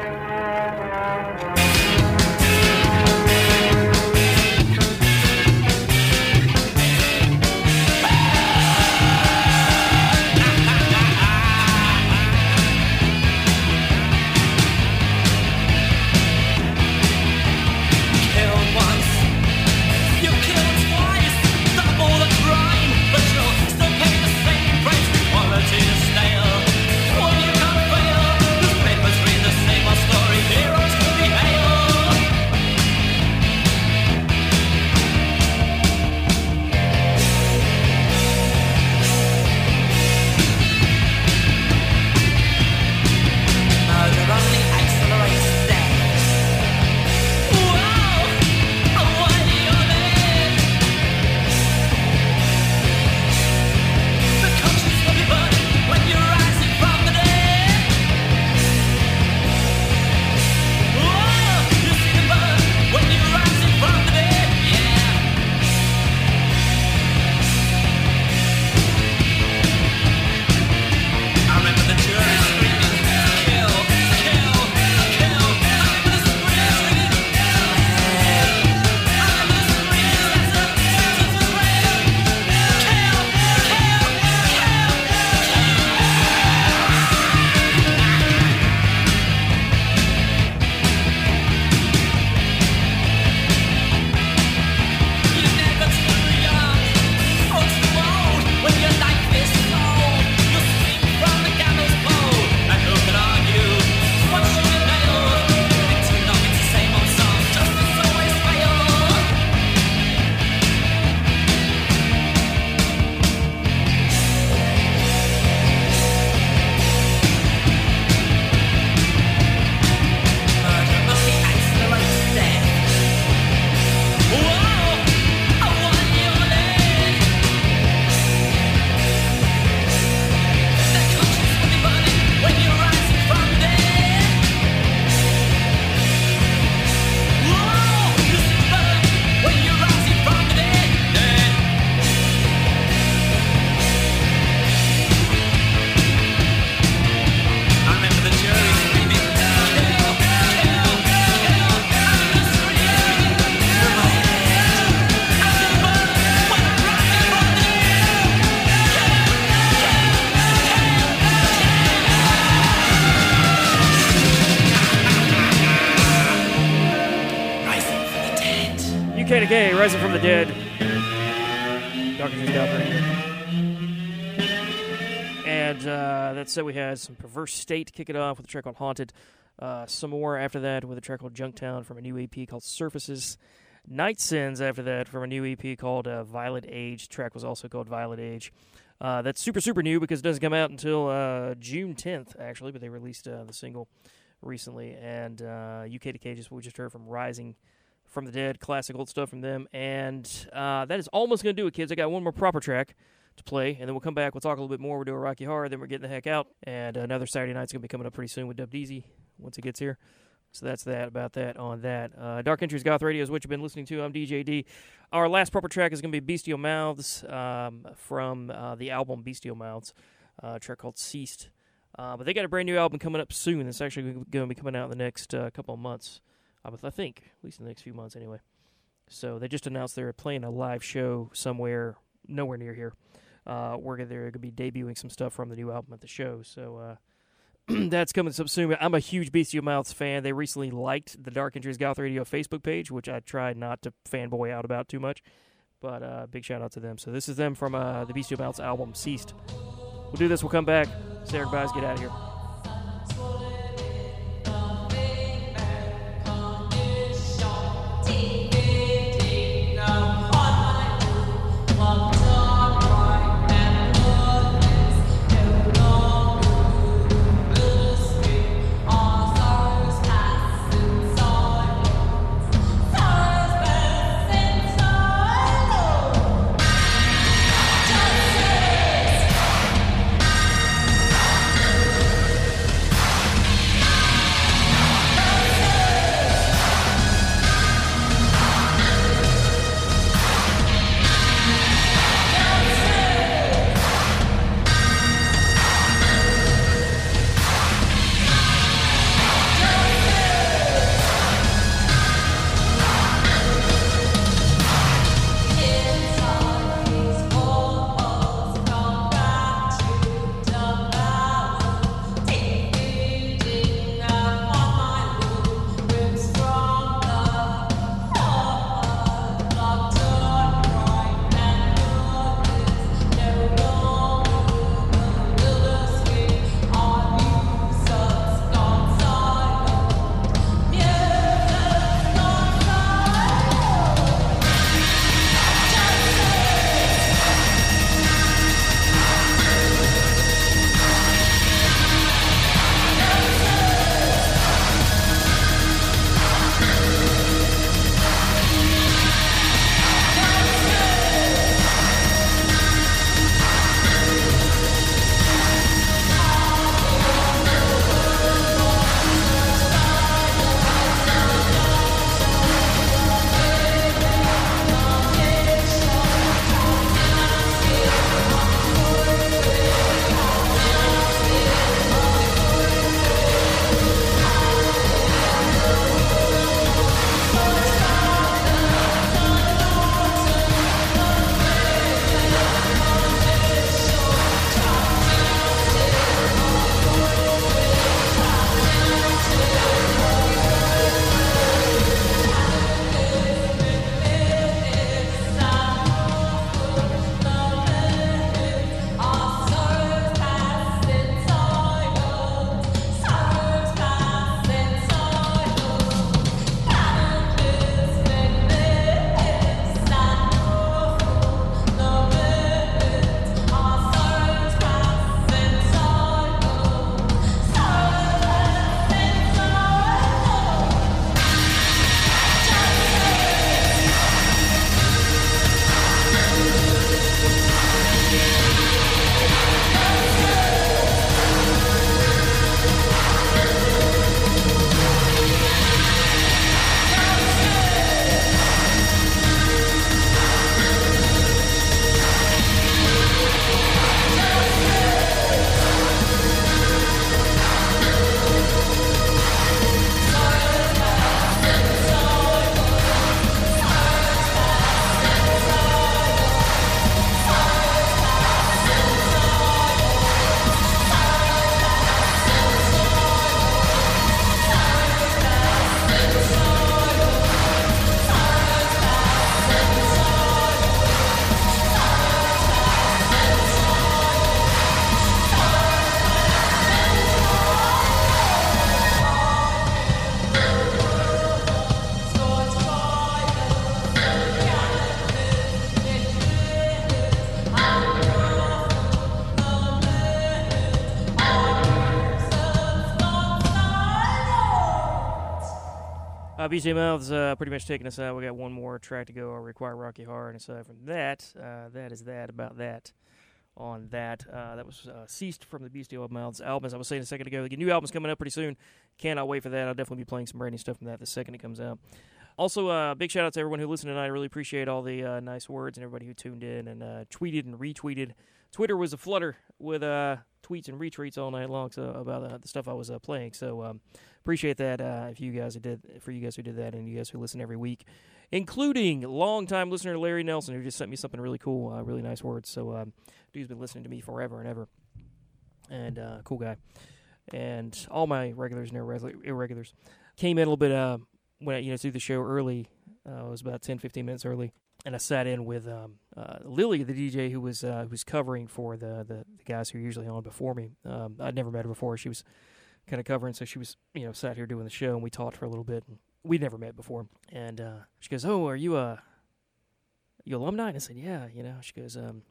State kick it off with a track called Haunted. Uh, Summore after that with a track called Junktown from a new EP called Surfaces. Night Sins after that from a new EP called uh, Violet Age. The track was also called Violet Age. Uh, that's super, super new because it doesn't come out until uh, June 10th, actually, but they released uh, the single recently. And uh, UK Decay just we just heard from Rising from the Dead, classic old stuff from them. And uh, that is almost going to do it, kids. I got one more proper track to play, and then we'll come back. We'll talk a little bit more. We'll do a Rocky Horror, then we're getting the heck out. And another Saturday night's going to be coming up pretty soon with Dub Deezy once it gets here. So that's that about that on that. Uh, Dark Entries Goth Radio is what you've been listening to. I'm DJ D. Our last proper track is going to be Bestial Mouths um, from uh, the album Bestial Mouths, uh, a track called Ceased. Uh, but they got a brand new album coming up soon. It's actually going to be coming out in the next uh, couple of months. I think, at least in the next few months anyway. So they just announced they're playing a live show somewhere, nowhere near here, uh, where they're going to be debuting some stuff from the new album at the show. So uh, that's coming up soon. I'm a huge Bestial Mouths fan. They recently liked the Dark Entries Goth Radio Facebook page, which I tried not to fanboy out about too much. But uh, big shout out to them. So this is them from uh, the Bestial Mouths album Ceased. We'll do this. We'll come back. Say our goodbyes. Get out of here. BJ Mouth's uh, pretty much taking us out. We got one more track to go. I require Rocky Horror, and aside from that, uh, that is that about that. On that, uh, that was uh, ceased from the Bestial Mouths album. As I was saying a second ago, the new album's coming up pretty soon. Cannot wait for that. I'll definitely be playing some brand new stuff from that the second it comes out. Also, uh, big shout out to everyone who listened tonight. I really appreciate all the uh, nice words and everybody who tuned in and uh, tweeted and retweeted. Twitter was a flutter with uh, tweets and retweets all night long so about uh, the stuff I was playing. So um, appreciate that uh, if you guys who did for you guys who did that and you guys who listen every week, including longtime listener Larry Nelson who just sent me something really cool, uh, really nice words. So um, dude's been listening to me forever and ever, and uh, cool guy. And all my regulars and irregulars came in a little bit uh, when I, you know through the show early. Uh, it was about 10, 15 minutes early. and I sat in with um, uh, Lily, the DJ who was uh, who was covering for the, the the guys who are usually on before me. Um, I'd never met her before. She was kind of covering, so she was you know sat here doing the show, and we talked for a little bit. And we'd never met before, and uh, she goes, "Oh, are you a you alumni?" And I said, "Yeah." You know, she goes, um,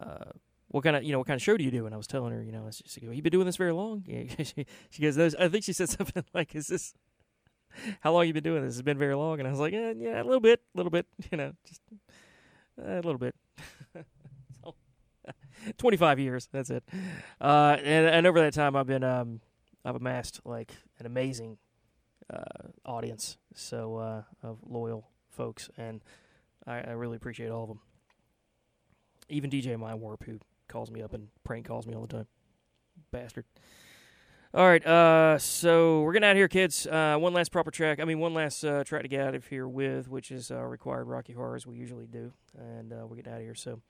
uh, "What kind of you know what kind of show do you do?" And I was telling her, you know, I was just, "You been doing this very long?" She, she goes, "I think she said something like, is this?" How long you been doing this? It's been very long? And I was like, yeah, yeah, a little bit, a little bit, you know, just uh, a little bit. 25 years, that's it. Uh, and, and over that time, I've been, um, I've amassed like an amazing uh, audience, so uh, of loyal folks, and I, I really appreciate all of them. Even DJ Mind Warp, who calls me up and prank calls me all the time, bastard. All right, uh, so we're getting out of here, kids. Uh, one last proper track. I mean, one last uh, track to get out of here with, which is uh, required Rocky Horror as we usually do, and we're getting out of here. So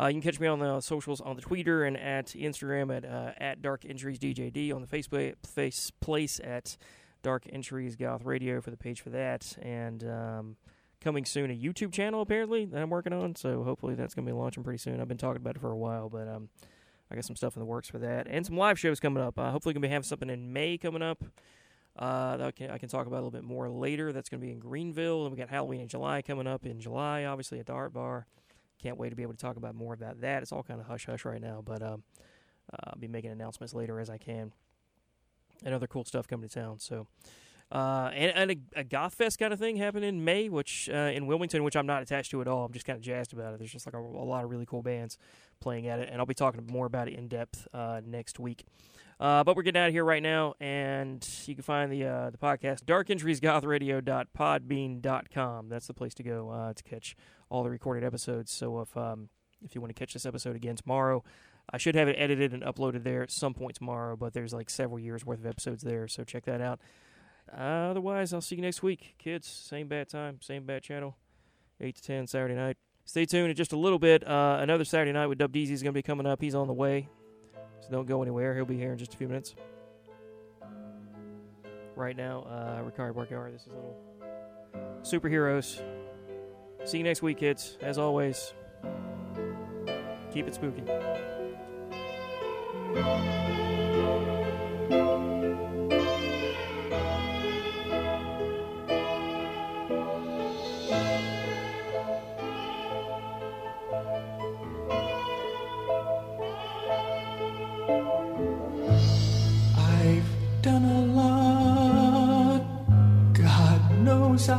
uh, you can catch me on the socials, on the Twitter and at Instagram at uh, at Dark Entries DJD, on the Facebook face place at Dark Entries Goth Radio for the page for that, and um, coming soon a YouTube channel apparently that I'm working on. So hopefully that's gonna be launching pretty soon. I've been talking about it for a while, but um, I got some stuff in the works for that, and some live shows coming up. Uh, hopefully, gonna be having something in May coming up. Uh, that I can, I can talk about a little bit more later. That's gonna be in Greenville, and we got Halloween in July coming up in July, obviously at the Art Bar. Can't wait to be able to talk about more about that. It's all kind of hush hush right now, but um, uh, I'll be making announcements later as I can, and other cool stuff coming to town. So. Uh, and, and a, a goth fest kind of thing happened in May, which uh, in Wilmington, which I'm not attached to at all. I'm just kind of jazzed about it. There's just like a, a lot of really cool bands playing at it, and I'll be talking more about it in depth uh, next week. Uh, but we're getting out of here right now, and you can find the uh, the podcast darkentriesgothradio.podbean.com. That's the place to go uh, to catch all the recorded episodes. So if um, if you want to catch this episode again tomorrow, I should have it edited and uploaded there at some point tomorrow. But there's like several years worth of episodes there, so check that out. Otherwise, I'll see you next week, kids. Same bad time, same bad channel, eight to ten Saturday night. Stay tuned in just a little bit. Uh, another Saturday night with Dub Deezy is going to be coming up. He's on the way, so don't go anywhere. He'll be here in just a few minutes. Right now, uh, Ricard Workout. This is little superheroes. See you next week, kids. As always, keep it spooky.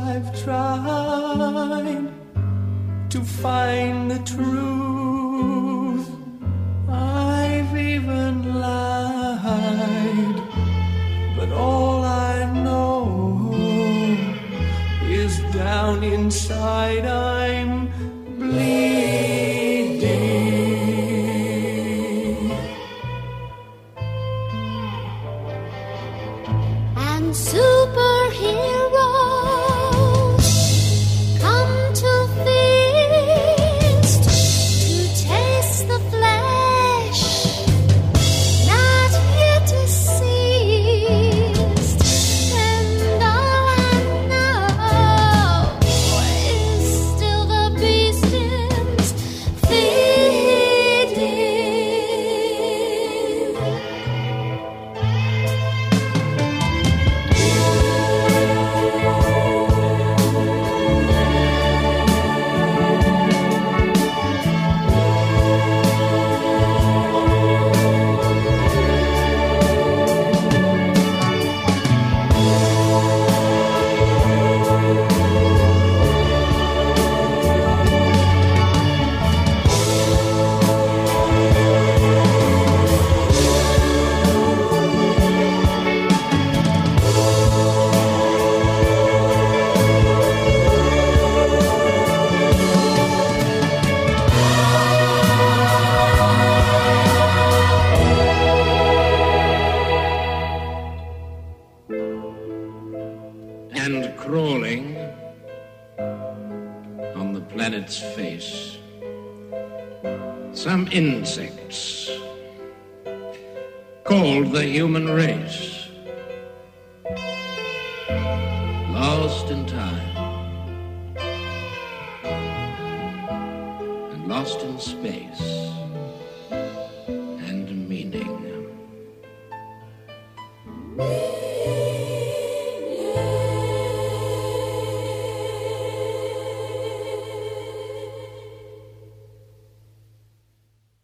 I've tried to find the truth. I've even lied. But all I know is down inside